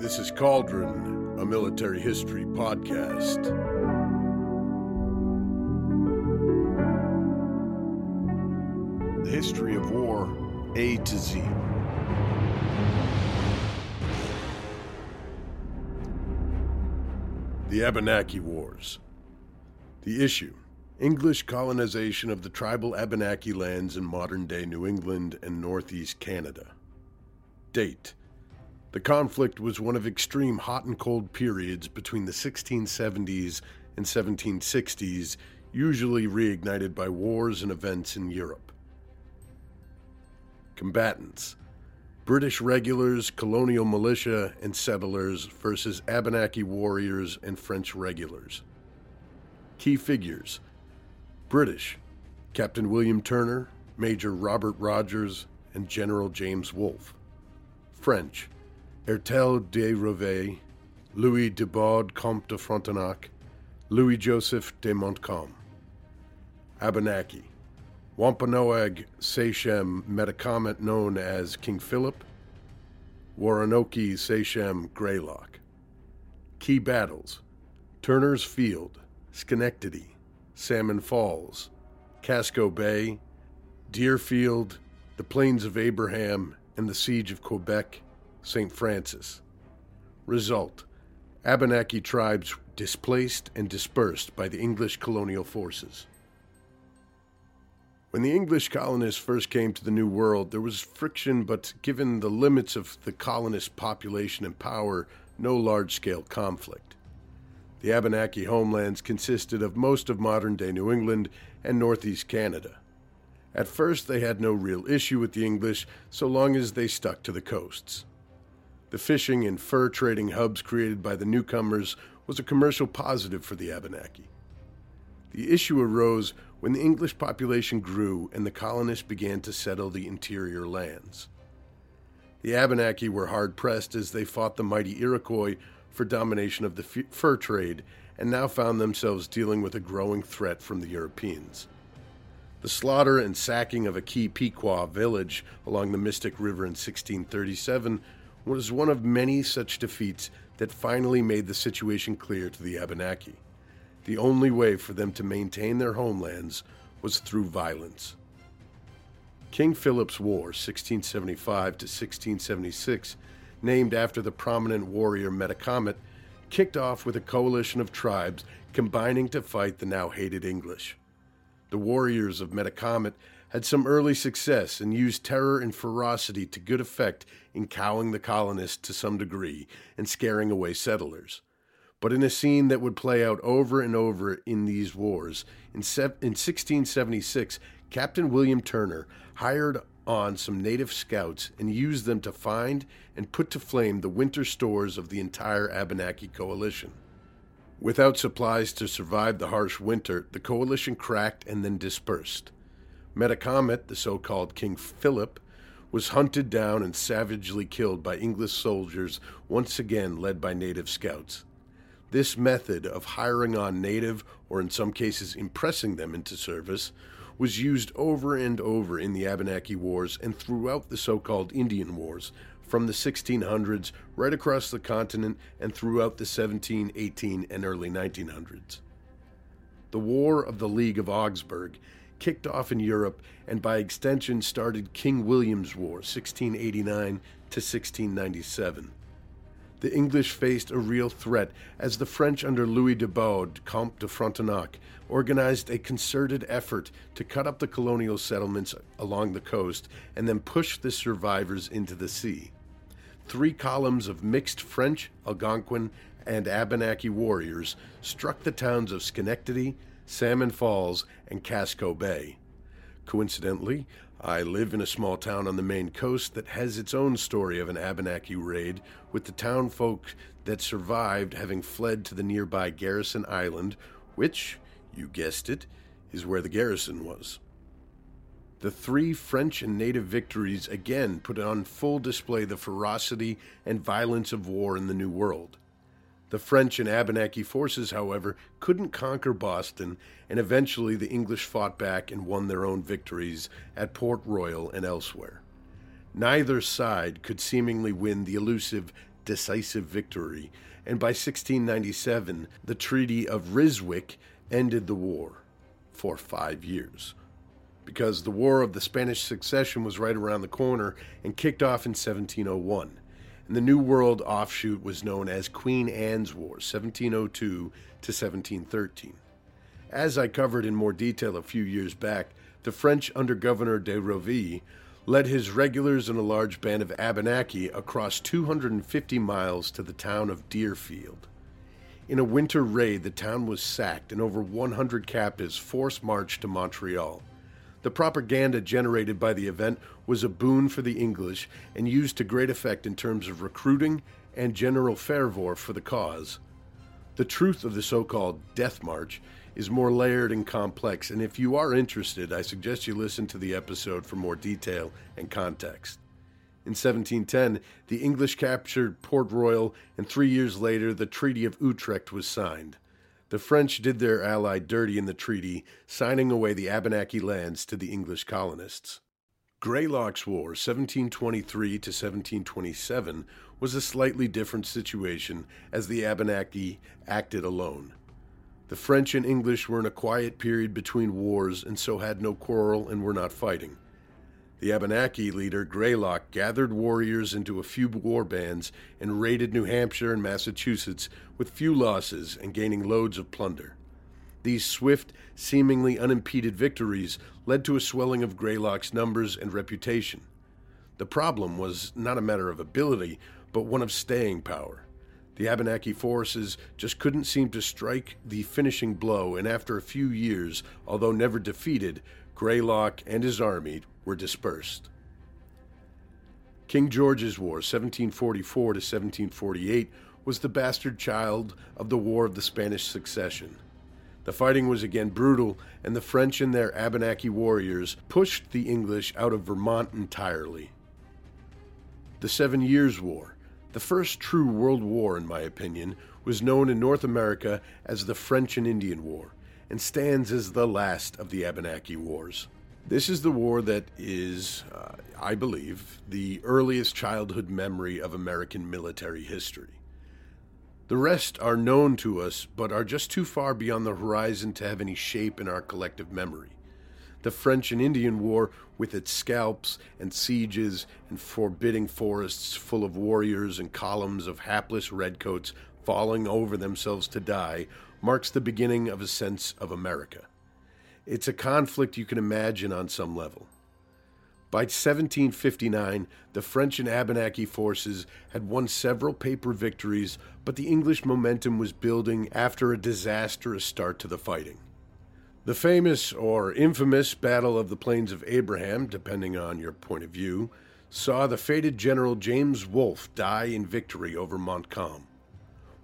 This is Cauldron, a military history podcast. The history of war, A to Z. The Abenaki Wars. The issue English colonization of the tribal Abenaki lands in modern day New England and northeast Canada. Date The conflict was one of extreme hot and cold periods between the 1670s and 1760s, usually reignited by wars and events in Europe. Combatants British regulars, colonial militia, and settlers versus Abenaki warriors and French regulars. Key figures British Captain William Turner, Major Robert Rogers, and General James Wolfe. French Hertel de Rouvay, Louis de Buade, Comte de Frontenac, Louis Joseph de Montcalm. Abenaki Wampanoag Sachem Metacomet known as King Philip, Waranoki Sachem Greylock. Key battles Turner's Field, Schenectady, Salmon Falls, Casco Bay, Deerfield, the Plains of Abraham, and the Siege of Quebec, St. Francis. Result Abenaki tribes displaced and dispersed by the English colonial forces. When the English colonists first came to the New World, there was friction, but given the limits of the colonist population and power, no large scale conflict. The Abenaki homelands consisted of most of modern day New England and northeast Canada. At first, they had no real issue with the English so long as they stuck to the coasts. The fishing and fur trading hubs created by the newcomers was a commercial positive for the Abenaki. The issue arose when the English population grew and the colonists began to settle the interior lands. The Abenaki were hard pressed as they fought the mighty Iroquois for domination of the fur trade and now found themselves dealing with a growing threat from the Europeans. The slaughter and sacking of a key Pequot village along the Mystic River in 1637 was one of many such defeats that finally made the situation clear to the Abenaki. The only way for them to maintain their homelands was through violence. King Philip's War, 1675 to 1676, named after the prominent warrior Metacomet, kicked off with a coalition of tribes combining to fight the now hated English. The warriors of Metacomet had some early success and used terror and ferocity to good effect in cowing the colonists to some degree and scaring away settlers but in a scene that would play out over and over in these wars. In, se- in 1676, Captain William Turner hired on some native scouts and used them to find and put to flame the winter stores of the entire Abenaki coalition. Without supplies to survive the harsh winter, the coalition cracked and then dispersed. Metacomet, the so called King Philip, was hunted down and savagely killed by English soldiers, once again led by native scouts. This method of hiring on native, or in some cases impressing them into service, was used over and over in the Abenaki Wars and throughout the so called Indian Wars from the 1600s right across the continent and throughout the 17, 18, and early 1900s. The War of the League of Augsburg kicked off in Europe and by extension started King William's War, 1689 to 1697 the English faced a real threat as the French under Louis de Buade, Comte de Frontenac, organized a concerted effort to cut up the colonial settlements along the coast and then push the survivors into the sea. Three columns of mixed French, Algonquin, and Abenaki warriors struck the towns of Schenectady, Salmon Falls, and Casco Bay. Coincidentally, I live in a small town on the Maine coast that has its own story of an Abenaki raid, with the town folk that survived having fled to the nearby Garrison Island, which, you guessed it, is where the garrison was. The three French and native victories again put on full display the ferocity and violence of war in the New World. The French and Abenaki forces, however, couldn't conquer Boston, and eventually the English fought back and won their own victories at Port Royal and elsewhere. Neither side could seemingly win the elusive decisive victory, and by 1697, the Treaty of Ryswick ended the war for five years. Because the War of the Spanish Succession was right around the corner and kicked off in 1701. And the New World offshoot was known as Queen Anne's War, 1702 to 1713. As I covered in more detail a few years back, the French under Governor de Rouville led his regulars and a large band of Abenaki across 250 miles to the town of Deerfield. In a winter raid, the town was sacked and over 100 captives force marched to Montreal. The propaganda generated by the event was a boon for the English and used to great effect in terms of recruiting and general fervor for the cause. The truth of the so called Death March is more layered and complex, and if you are interested, I suggest you listen to the episode for more detail and context. In 1710, the English captured Port Royal, and three years later, the Treaty of Utrecht was signed. The French did their ally dirty in the treaty, signing away the Abenaki lands to the English colonists. Greylock's War, 1723 to 1727, was a slightly different situation as the Abenaki acted alone. The French and English were in a quiet period between wars and so had no quarrel and were not fighting. The Abenaki leader, Greylock, gathered warriors into a few war bands and raided New Hampshire and Massachusetts with few losses and gaining loads of plunder. These swift, seemingly unimpeded victories led to a swelling of Greylock's numbers and reputation. The problem was not a matter of ability, but one of staying power. The Abenaki forces just couldn't seem to strike the finishing blow, and after a few years, although never defeated, Greylock and his army were dispersed. King George's War, 1744 to 1748, was the bastard child of the War of the Spanish Succession. The fighting was again brutal, and the French and their Abenaki warriors pushed the English out of Vermont entirely. The Seven Years' War, the first true world war in my opinion, was known in North America as the French and Indian War, and stands as the last of the Abenaki Wars. This is the war that is, uh, I believe, the earliest childhood memory of American military history. The rest are known to us, but are just too far beyond the horizon to have any shape in our collective memory. The French and Indian War, with its scalps and sieges and forbidding forests full of warriors and columns of hapless redcoats falling over themselves to die, marks the beginning of a sense of America. It's a conflict you can imagine on some level. By 1759, the French and Abenaki forces had won several paper victories, but the English momentum was building after a disastrous start to the fighting. The famous or infamous Battle of the Plains of Abraham, depending on your point of view, saw the fated General James Wolfe die in victory over Montcalm.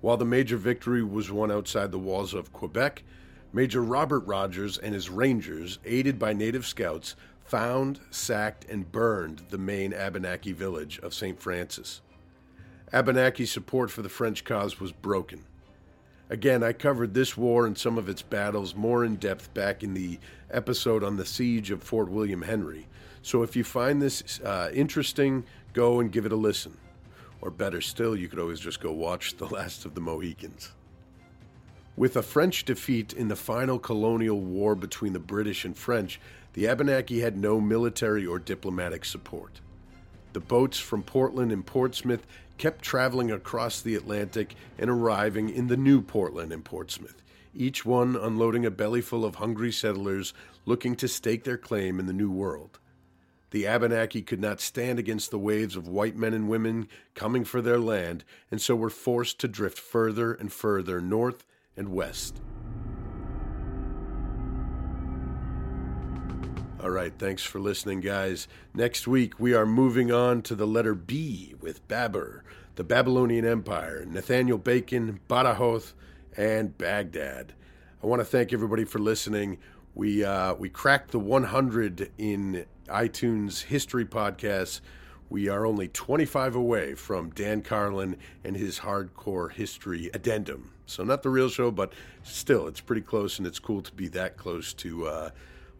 While the major victory was won outside the walls of Quebec, Major Robert Rogers and his Rangers, aided by native scouts, found, sacked, and burned the main Abenaki village of St. Francis. Abenaki support for the French cause was broken. Again, I covered this war and some of its battles more in depth back in the episode on the siege of Fort William Henry. So if you find this uh, interesting, go and give it a listen. Or better still, you could always just go watch The Last of the Mohicans. With a French defeat in the final colonial war between the British and French, the Abenaki had no military or diplomatic support. The boats from Portland and Portsmouth kept traveling across the Atlantic and arriving in the new Portland and Portsmouth, each one unloading a bellyful of hungry settlers looking to stake their claim in the New World. The Abenaki could not stand against the waves of white men and women coming for their land, and so were forced to drift further and further north and west. All right, thanks for listening, guys. Next week, we are moving on to the letter B with Babur, the Babylonian Empire, Nathaniel Bacon, Badajoz, and Baghdad. I want to thank everybody for listening. We uh, we cracked the 100 in iTunes history podcasts. We are only 25 away from Dan Carlin and his hardcore history addendum. So, not the real show, but still, it's pretty close, and it's cool to be that close to uh,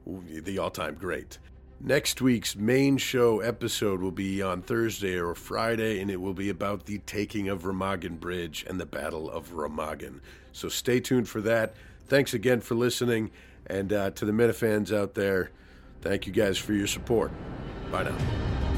the all time great. Next week's main show episode will be on Thursday or Friday, and it will be about the taking of Remagen Bridge and the Battle of Remagen. So stay tuned for that. Thanks again for listening, and uh, to the Minifans out there, thank you guys for your support. Bye now.